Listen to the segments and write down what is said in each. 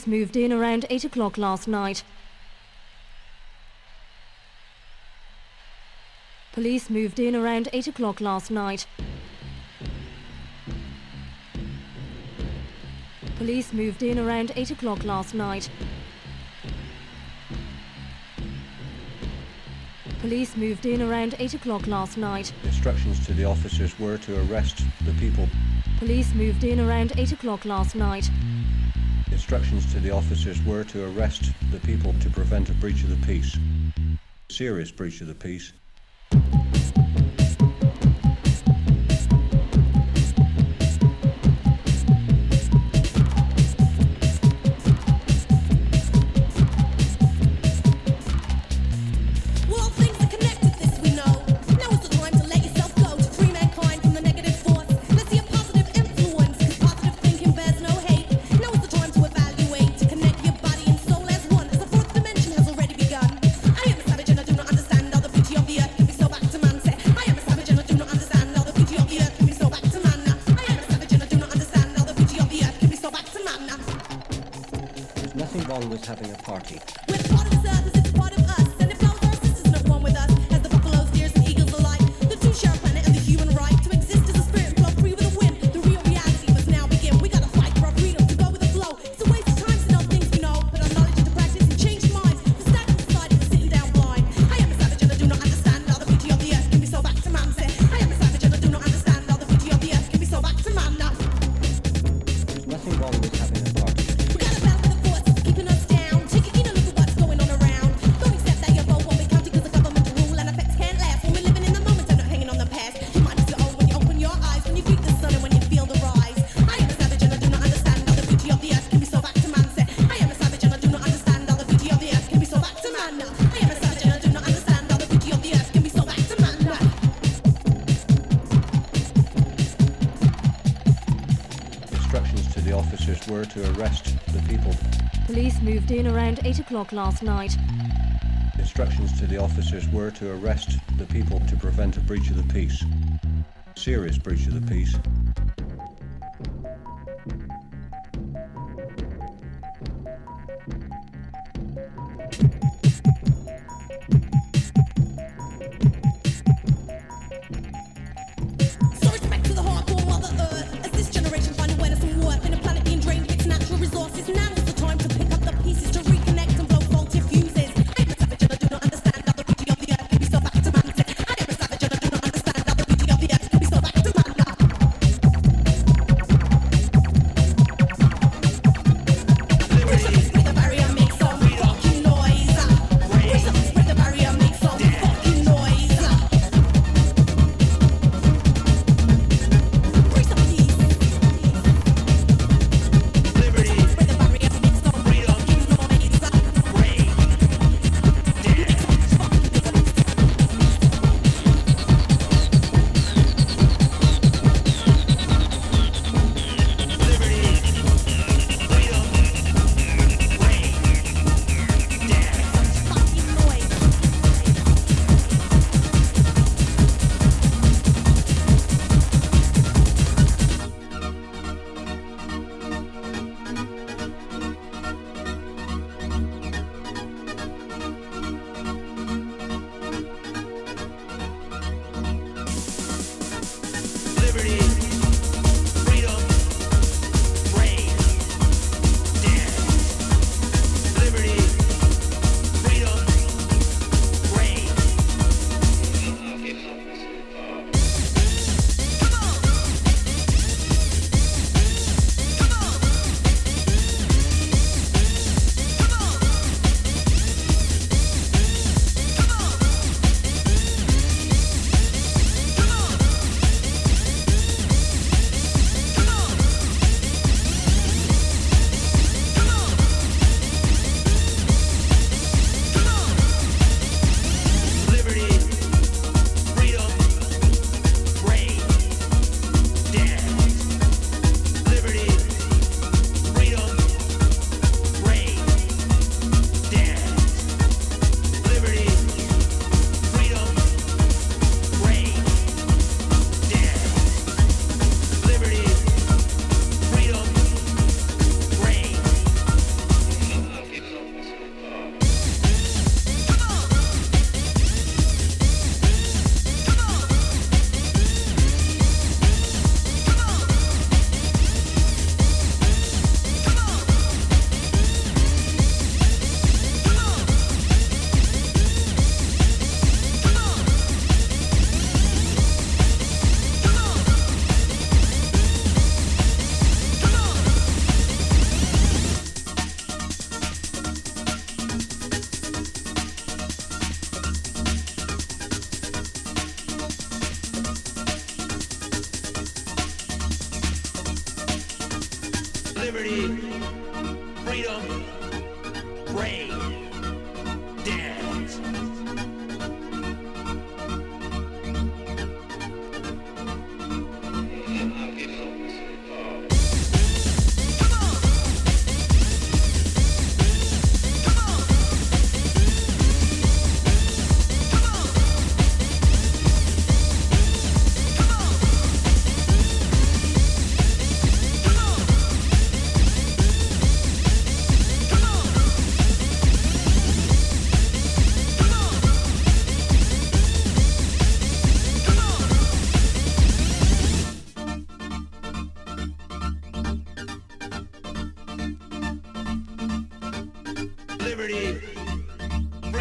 police moved in around 8 o'clock last night. Police moved in around 8 o'clock last night. Police moved in around 8 o'clock last night. Police moved in around 8 o'clock last night. Instructions to the officers were to arrest the people. Police moved in around 8 o'clock last night instructions to the officers were to arrest the people to prevent a breach of the peace, serious breach of the peace. were to arrest the people. Police moved in around 8 o'clock last night. Instructions to the officers were to arrest the people to prevent a breach of the peace. Serious breach of the peace.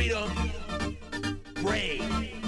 Freedom, brave,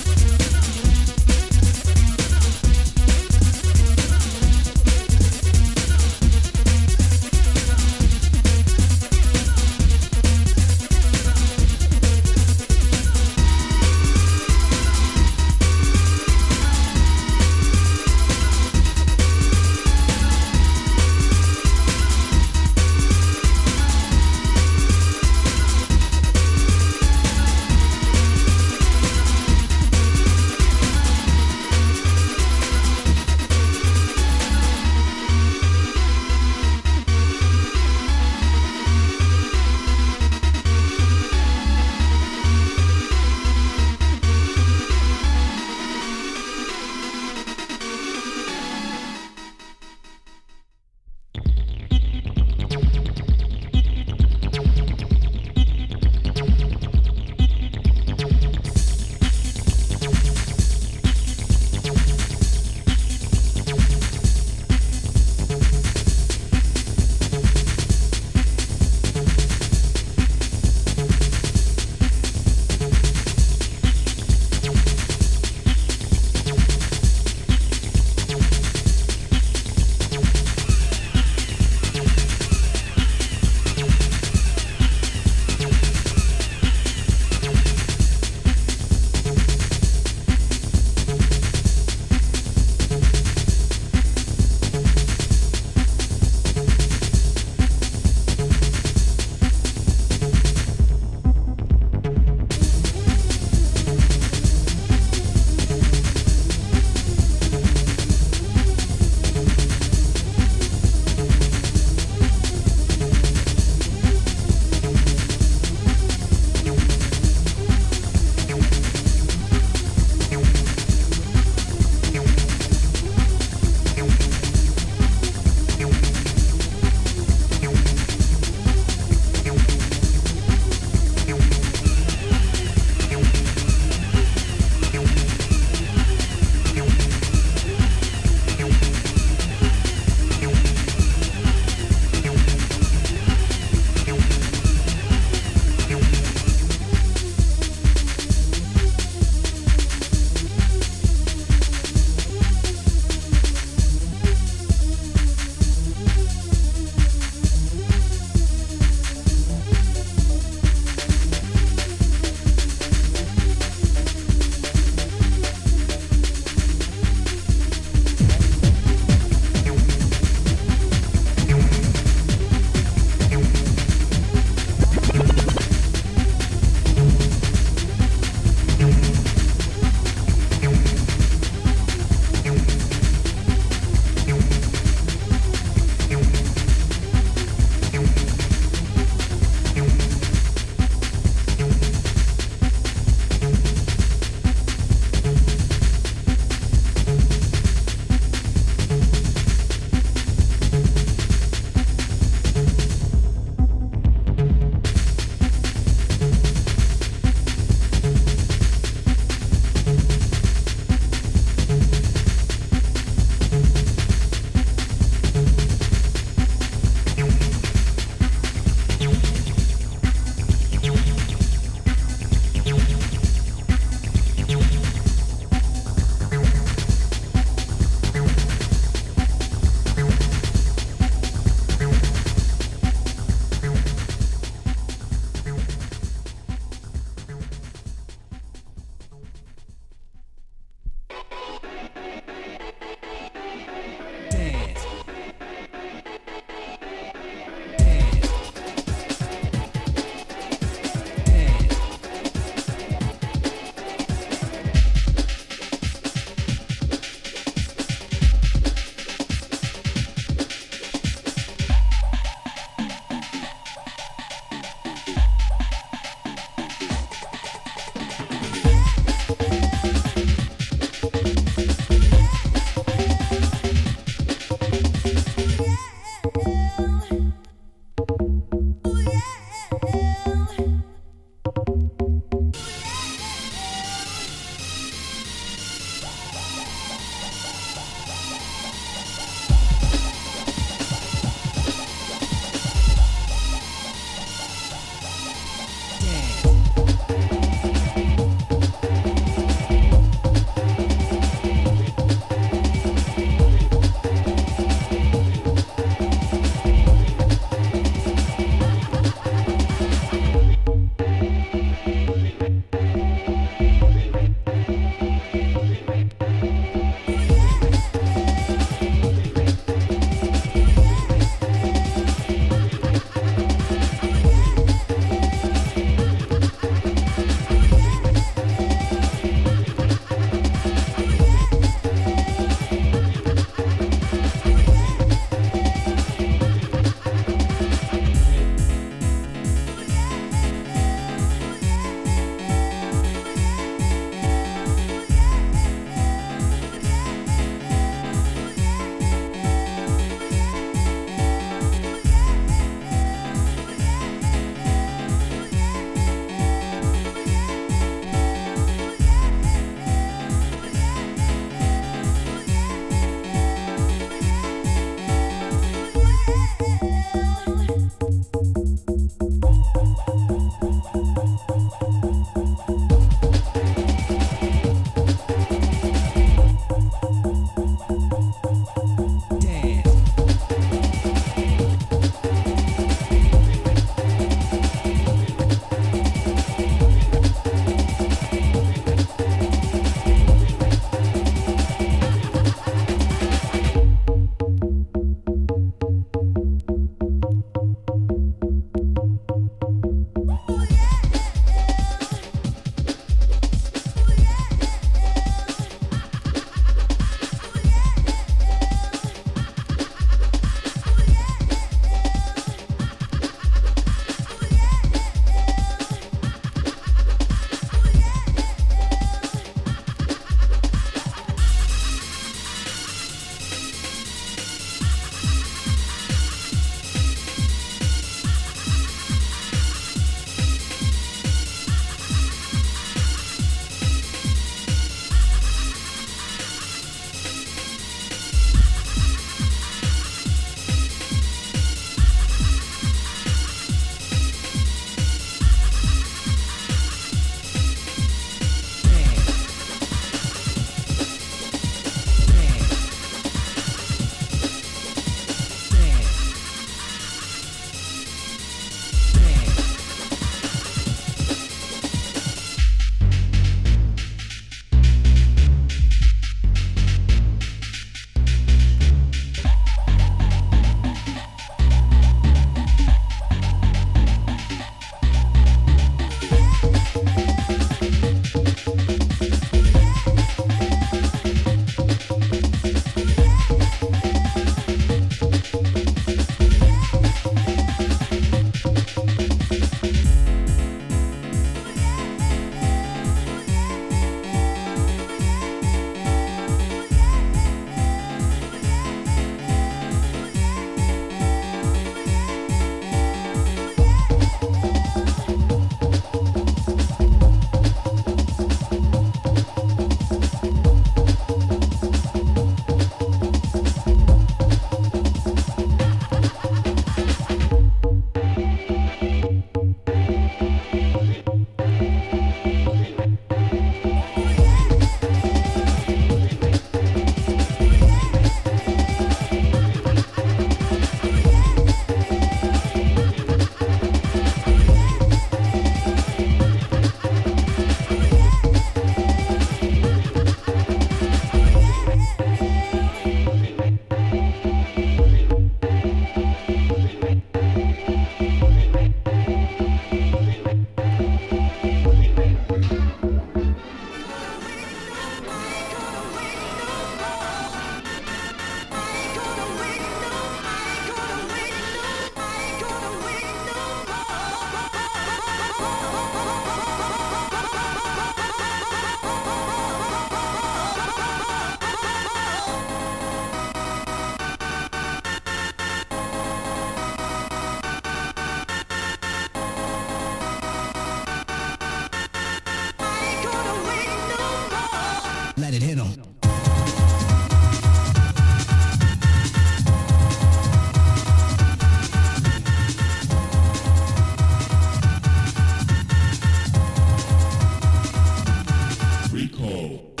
Call.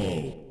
Recall.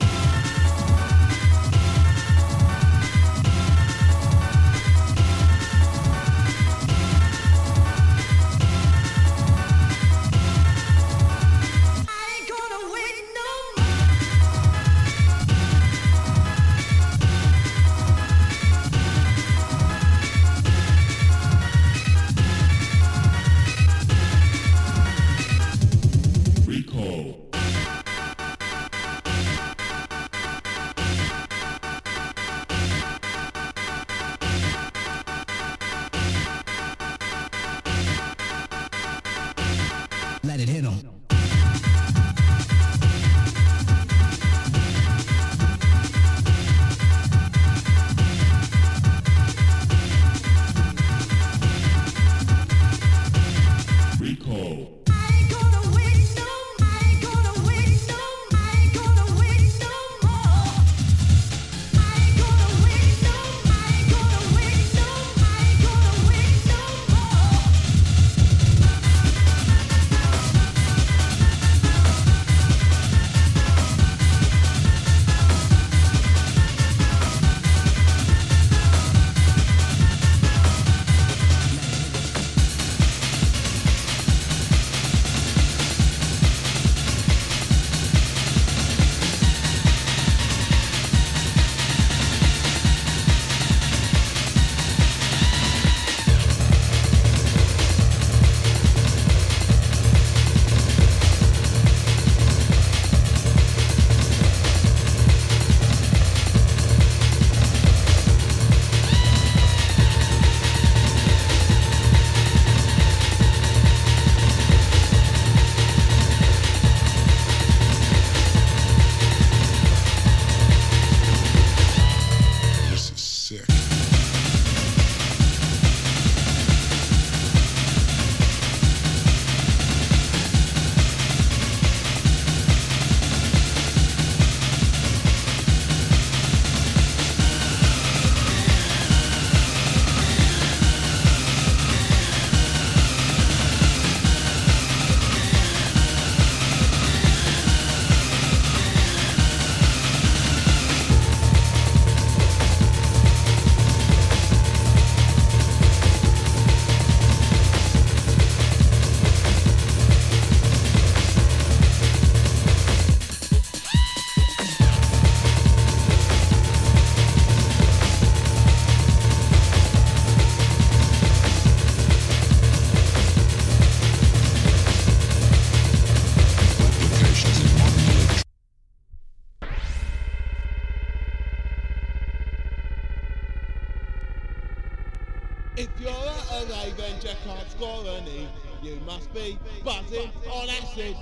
If you're at a rave and you can't score any, you must be buzzing on acid.